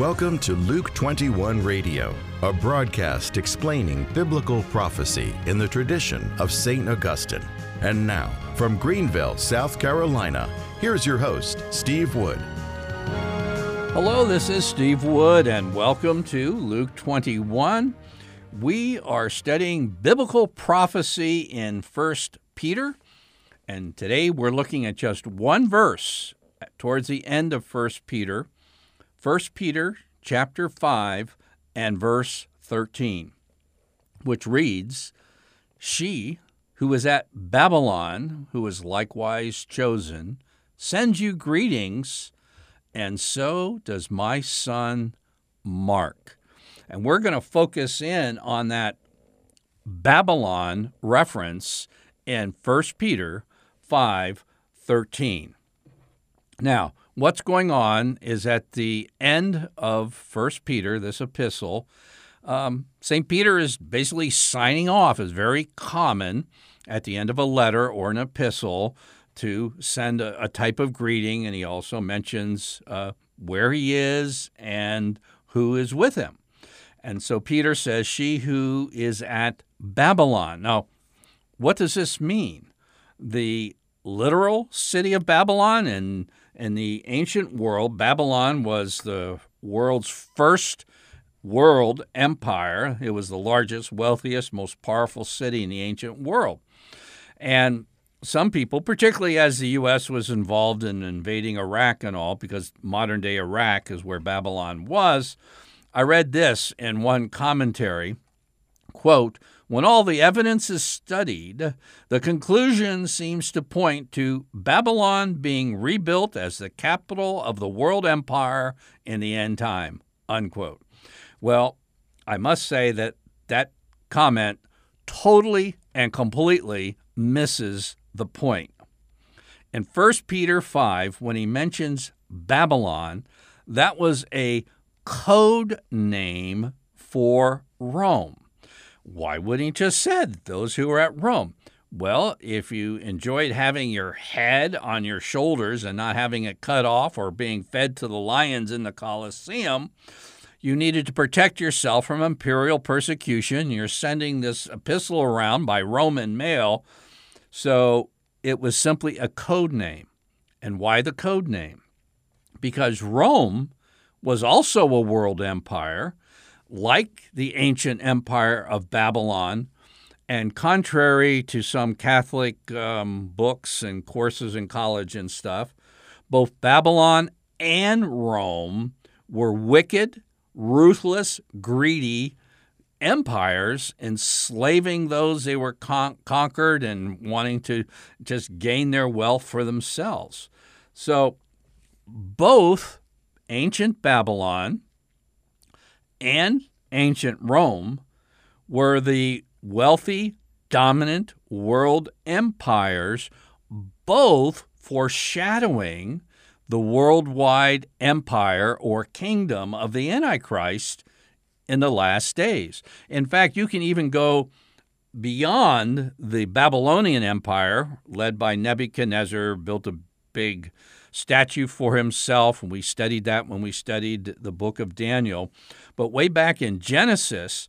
Welcome to Luke 21 Radio, a broadcast explaining biblical prophecy in the tradition of St. Augustine. And now, from Greenville, South Carolina, here's your host, Steve Wood. Hello, this is Steve Wood, and welcome to Luke 21. We are studying biblical prophecy in 1 Peter, and today we're looking at just one verse towards the end of 1 Peter, 1 Peter chapter 5 and verse 13, which reads, She who is at Babylon, who is likewise chosen, sends you greetings, and so does my son Mark. And we're going to focus in on that Babylon reference in 1 Peter 5 13. Now, what's going on is at the end of First Peter, this epistle, um, St. Peter is basically signing off. It's very common at the end of a letter or an epistle to send a, a type of greeting, and he also mentions uh, where he is and who is with him. And so Peter says, She who is at Babylon. Now, what does this mean? The literal city of Babylon and in the ancient world, Babylon was the world's first world empire. It was the largest, wealthiest, most powerful city in the ancient world. And some people, particularly as the U.S. was involved in invading Iraq and all, because modern day Iraq is where Babylon was, I read this in one commentary quote, when all the evidence is studied, the conclusion seems to point to Babylon being rebuilt as the capital of the world empire in the end time. Unquote. Well, I must say that that comment totally and completely misses the point. In 1 Peter 5, when he mentions Babylon, that was a code name for Rome. Why wouldn't he just said those who are at Rome? Well, if you enjoyed having your head on your shoulders and not having it cut off or being fed to the lions in the Colosseum, you needed to protect yourself from imperial persecution. You're sending this epistle around by Roman mail. So it was simply a code name. And why the code name? Because Rome was also a world empire like the ancient empire of Babylon. And contrary to some Catholic um, books and courses in college and stuff, both Babylon and Rome were wicked, ruthless, greedy empires, enslaving those they were con- conquered and wanting to just gain their wealth for themselves. So both ancient Babylon and ancient Rome were the wealthy, dominant world empires, both foreshadowing the worldwide empire or kingdom of the Antichrist in the last days. In fact, you can even go beyond the Babylonian Empire, led by Nebuchadnezzar, built a big statue for himself. And we studied that when we studied the book of Daniel. But way back in Genesis,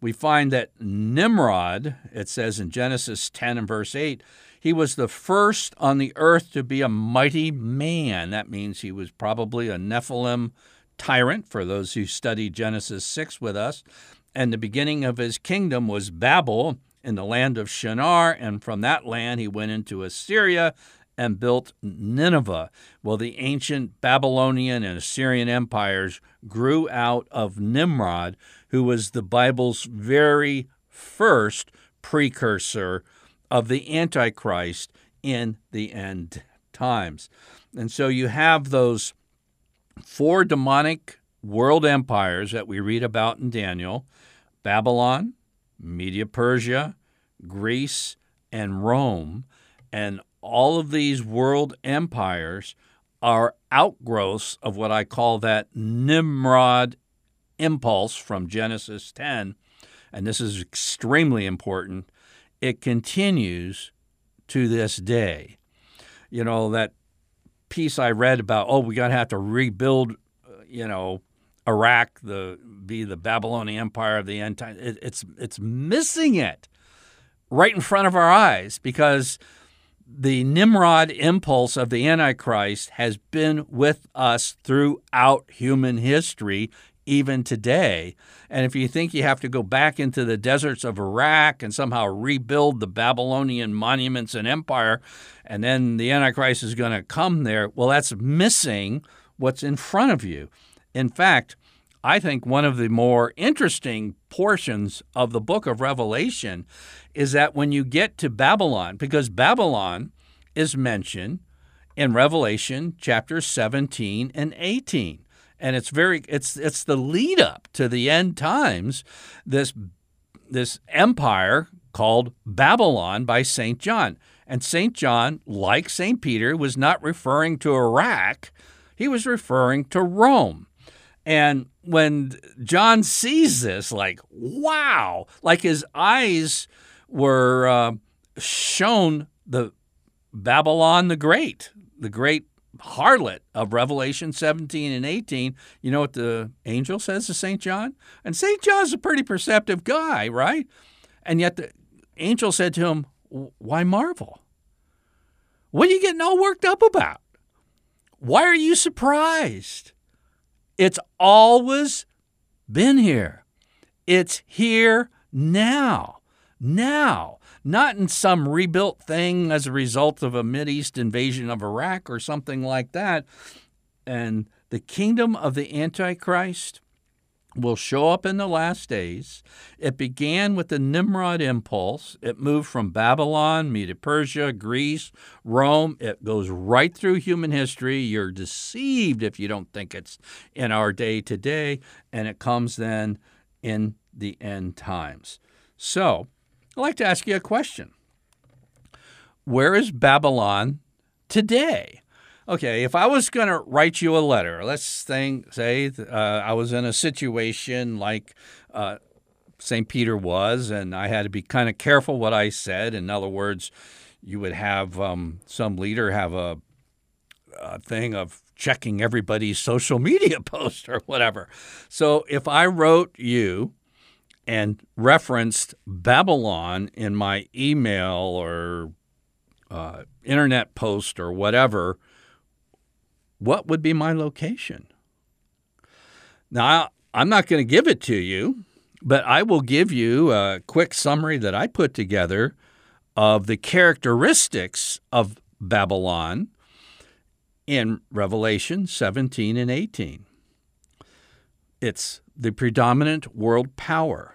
we find that Nimrod, it says in Genesis 10 and verse 8, he was the first on the earth to be a mighty man. That means he was probably a Nephilim tyrant, for those who studied Genesis 6 with us. And the beginning of his kingdom was Babel in the land of Shinar, and from that land he went into Assyria and built Nineveh. Well, the ancient Babylonian and Assyrian empires grew out of Nimrod, who was the Bible's very first precursor of the Antichrist in the end times. And so you have those four demonic world empires that we read about in Daniel Babylon, Media Persia, Greece, and Rome. And all of these world empires are outgrowths of what I call that Nimrod impulse from Genesis 10. And this is extremely important. It continues to this day. You know, that piece I read about, oh, we got to have to rebuild, uh, you know, Iraq the be the Babylonian Empire of the end time. It, it's it's missing it right in front of our eyes because the Nimrod impulse of the Antichrist has been with us throughout human history, even today. And if you think you have to go back into the deserts of Iraq and somehow rebuild the Babylonian monuments and empire, and then the Antichrist is going to come there, well, that's missing what's in front of you. In fact, I think one of the more interesting portions of the book of Revelation is that when you get to Babylon, because Babylon is mentioned in Revelation chapter 17 and 18. And it's very it's it's the lead up to the end times, this this empire called Babylon by St. John. And St. John, like St. Peter, was not referring to Iraq, he was referring to Rome. And when John sees this, like, wow, like his eyes were uh, shown the Babylon the Great, the great harlot of Revelation 17 and 18. You know what the angel says to St. John? And St. John's a pretty perceptive guy, right? And yet the angel said to him, Why marvel? What are you getting all worked up about? Why are you surprised? It's always been here. It's here now. Now. Not in some rebuilt thing as a result of a U.S. invasion of Iraq or something like that. And the kingdom of the Antichrist will show up in the last days. It began with the Nimrod impulse. It moved from Babylon, Medo Persia, Greece, Rome. It goes right through human history. You're deceived if you don't think it's in our day today. And it comes then in the end times. So I'd like to ask you a question Where is Babylon today? Okay, if I was going to write you a letter, let's think, say uh, I was in a situation like uh, St. Peter was, and I had to be kind of careful what I said. In other words, you would have um, some leader have a, a thing of checking everybody's social media post or whatever. So if I wrote you and referenced Babylon in my email or uh, internet post or whatever, what would be my location? Now, I'm not going to give it to you, but I will give you a quick summary that I put together of the characteristics of Babylon in Revelation 17 and 18. It's the predominant world power.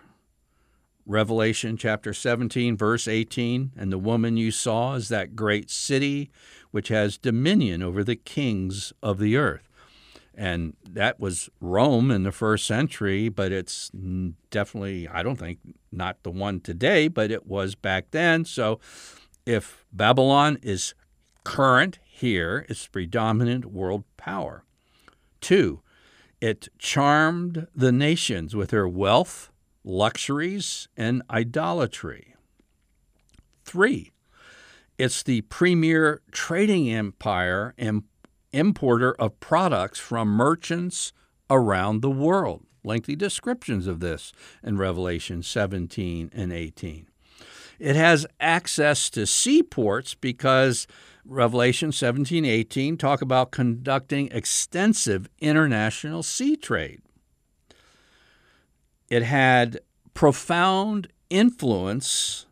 Revelation chapter 17, verse 18, and the woman you saw is that great city which has dominion over the kings of the earth. And that was Rome in the first century, but it's definitely, I don't think, not the one today, but it was back then. So if Babylon is current here, it's predominant world power. Two, it charmed the nations with her wealth, luxuries, and idolatry. Three, it's the premier trading empire and importer of products from merchants around the world. Lengthy descriptions of this in Revelation 17 and 18. It has access to seaports because Revelation 17, 18 talk about conducting extensive international sea trade. It had profound influence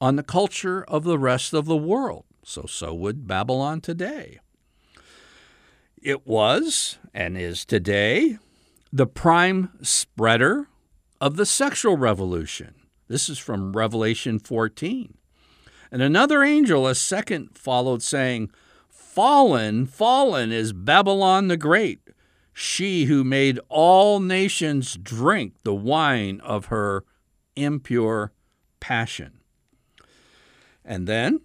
on the culture of the rest of the world. So, so would Babylon today. It was, and is today, the prime spreader of the sexual revolution. This is from Revelation 14. And another angel, a second, followed, saying, Fallen, fallen is Babylon the Great, she who made all nations drink the wine of her impure passion. And then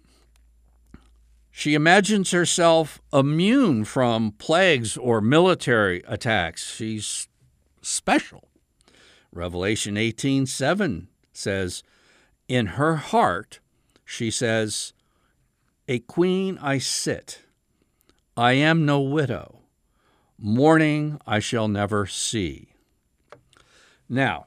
she imagines herself immune from plagues or military attacks. She's special. Revelation 18:7 says, "In her heart she says, a queen I sit. I am no widow. Mourning I shall never see. Now,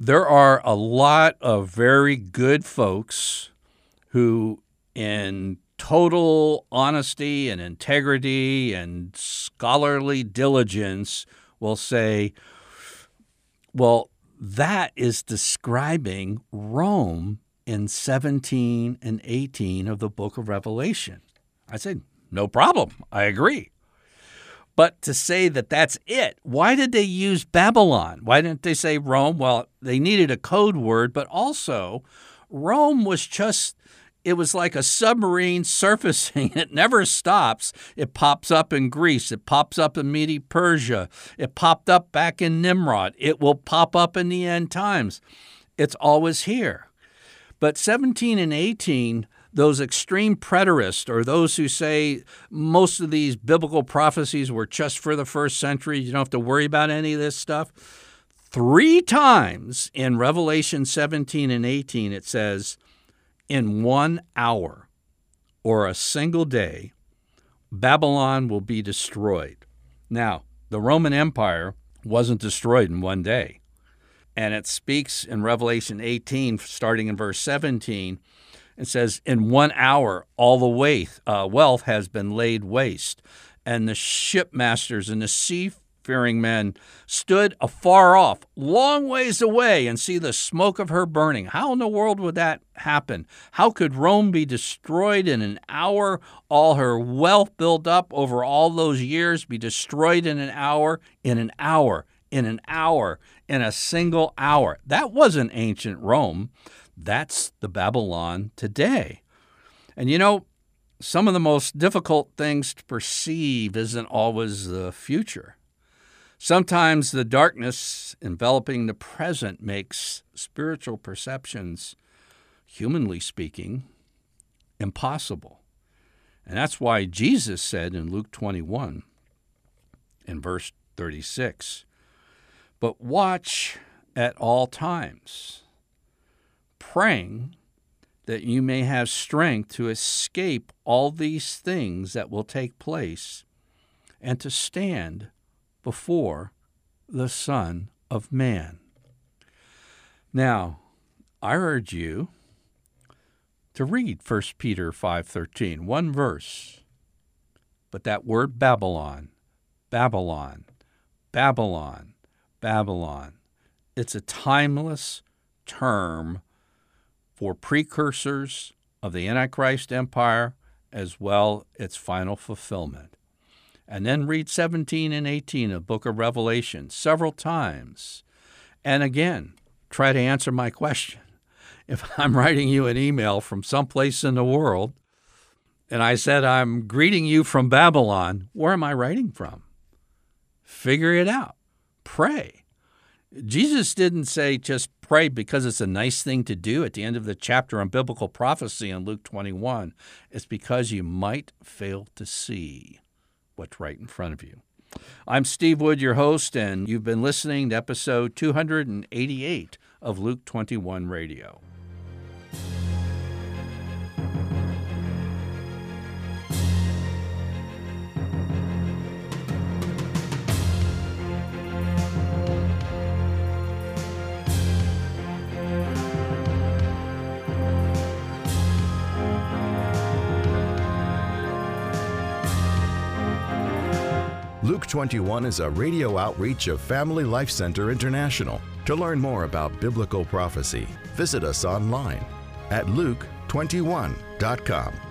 there are a lot of very good folks who, in total honesty and integrity and scholarly diligence, will say, well, that is describing Rome in 17 and 18 of the book of Revelation. I said, no problem. I agree. But to say that that's it, why did they use Babylon? Why didn't they say Rome? Well, they needed a code word, but also Rome was just it was like a submarine surfacing. It never stops. It pops up in Greece. It pops up in Medo Persia. It popped up back in Nimrod. It will pop up in the end times. It's always here. But 17 and 18 those extreme preterists or those who say most of these biblical prophecies were just for the first century, you don't have to worry about any of this stuff. Three times in Revelation 17 and 18, it says, in one hour or a single day, Babylon will be destroyed. Now, the Roman Empire wasn't destroyed in one day. And it speaks in Revelation 18, starting in verse 17, it says, In one hour, all the wealth, uh, wealth has been laid waste, and the shipmasters and the seafaring men stood afar off, long ways away, and see the smoke of her burning. How in the world would that happen? How could Rome be destroyed in an hour? All her wealth built up over all those years be destroyed in an hour? In an hour. In an hour. In a single hour. That wasn't ancient Rome. That's the Babylon today. And you know, some of the most difficult things to perceive isn't always the future. Sometimes the darkness enveloping the present makes spiritual perceptions, humanly speaking, impossible. And that's why Jesus said in Luke 21, in verse 36, But watch at all times praying that you may have strength to escape all these things that will take place and to stand before the Son of Man. Now, I urge you to read 1 Peter 5:13, one verse. But that word Babylon, Babylon, Babylon, Babylon, it's a timeless term for precursors of the Antichrist empire as well its final fulfillment. And then read 17 and 18 of book of Revelation several times. And again, try to answer my question. If I'm writing you an email from someplace in the world and I said I'm greeting you from Babylon, where am I writing from? Figure it out. Pray. Jesus didn't say just pray because it's a nice thing to do at the end of the chapter on biblical prophecy in Luke 21. It's because you might fail to see what's right in front of you. I'm Steve Wood, your host, and you've been listening to episode 288 of Luke 21 Radio. Luke 21 is a radio outreach of Family Life Center International. To learn more about biblical prophecy, visit us online at luke21.com.